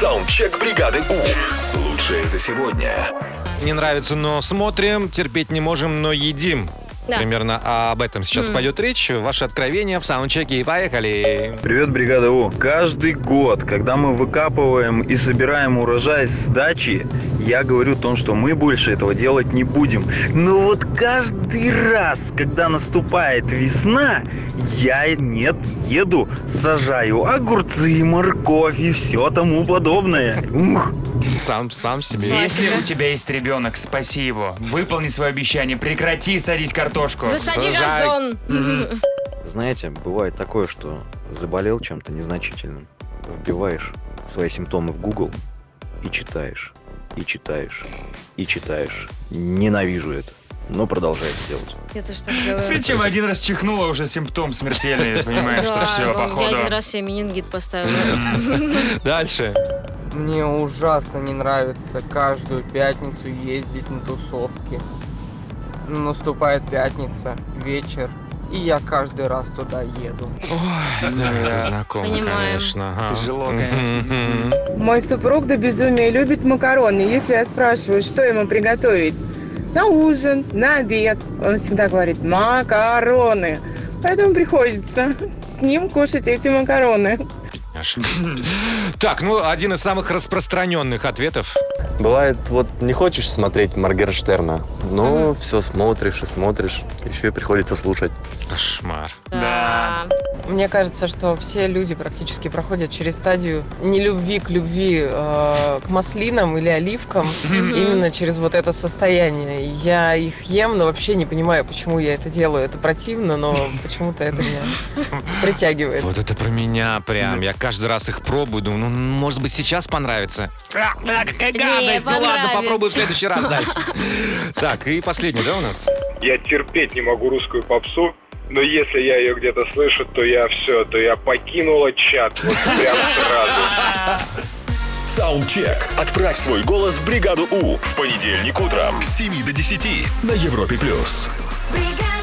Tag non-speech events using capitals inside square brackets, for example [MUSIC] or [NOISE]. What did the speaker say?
Саундчек бригады У. Лучшее за сегодня. Не нравится, но смотрим, терпеть не можем, но едим. Да. Примерно об этом сейчас М. пойдет речь. Ваши откровения в саундчеке и поехали. Привет, бригада У. Каждый год, когда мы выкапываем и собираем урожай с дачи, я говорю о том, что мы больше этого делать не будем. Но вот каждый раз, когда наступает весна, я нет, еду, сажаю огурцы, морковь и все тому подобное. Ух. Сам, сам себе. Если у тебя есть ребенок, спаси его. Выполни свое обещание, прекрати садить картошку. Засади Сажай. газон. Знаете, бывает такое, что заболел чем-то незначительным, вбиваешь свои симптомы в Google и читаешь, и читаешь, и читаешь. Ненавижу это, но продолжаю это делать. Я тоже так делаю. Причем один раз чихнула уже симптом смертельный, понимаешь, что все, Я походу. один раз себе менингит поставила. Дальше. Мне ужасно не нравится каждую пятницу ездить на тусовки. Наступает пятница, вечер, и я каждый раз туда еду. Ой, да, это знакомо, Понимаем. конечно. ага. Тяжело, конечно. Мой супруг до безумия любит макароны. Если я спрашиваю, что ему приготовить на ужин, на обед, он всегда говорит «макароны». Поэтому приходится [LAUGHS] с ним кушать эти макароны. Так, ну, один из самых распространенных ответов. Бывает, вот не хочешь смотреть Маргерштерна, но все смотришь и смотришь, еще и приходится слушать. Кошмар. Да. Мне кажется, что все люди практически проходят через стадию нелюбви к любви э, к маслинам или оливкам, именно через вот это состояние. Я их ем, но вообще не понимаю, почему я это делаю. Это противно, но почему-то это меня [LAUGHS] притягивает. Вот это про меня прям. Я каждый раз их пробую, думаю, ну, может быть, сейчас понравится. А, а, какая Не, гадость! Ну ладно, попробую в следующий раз [LAUGHS] дальше. Так, и последний, да, у нас? Я терпеть не могу русскую попсу, но если я ее где-то слышу, то я все, то я покинула чат. Вот прям сразу. Саундчек. Отправь свой голос в бригаду У. В понедельник утром с 7 до 10 на Европе+. плюс. бригада.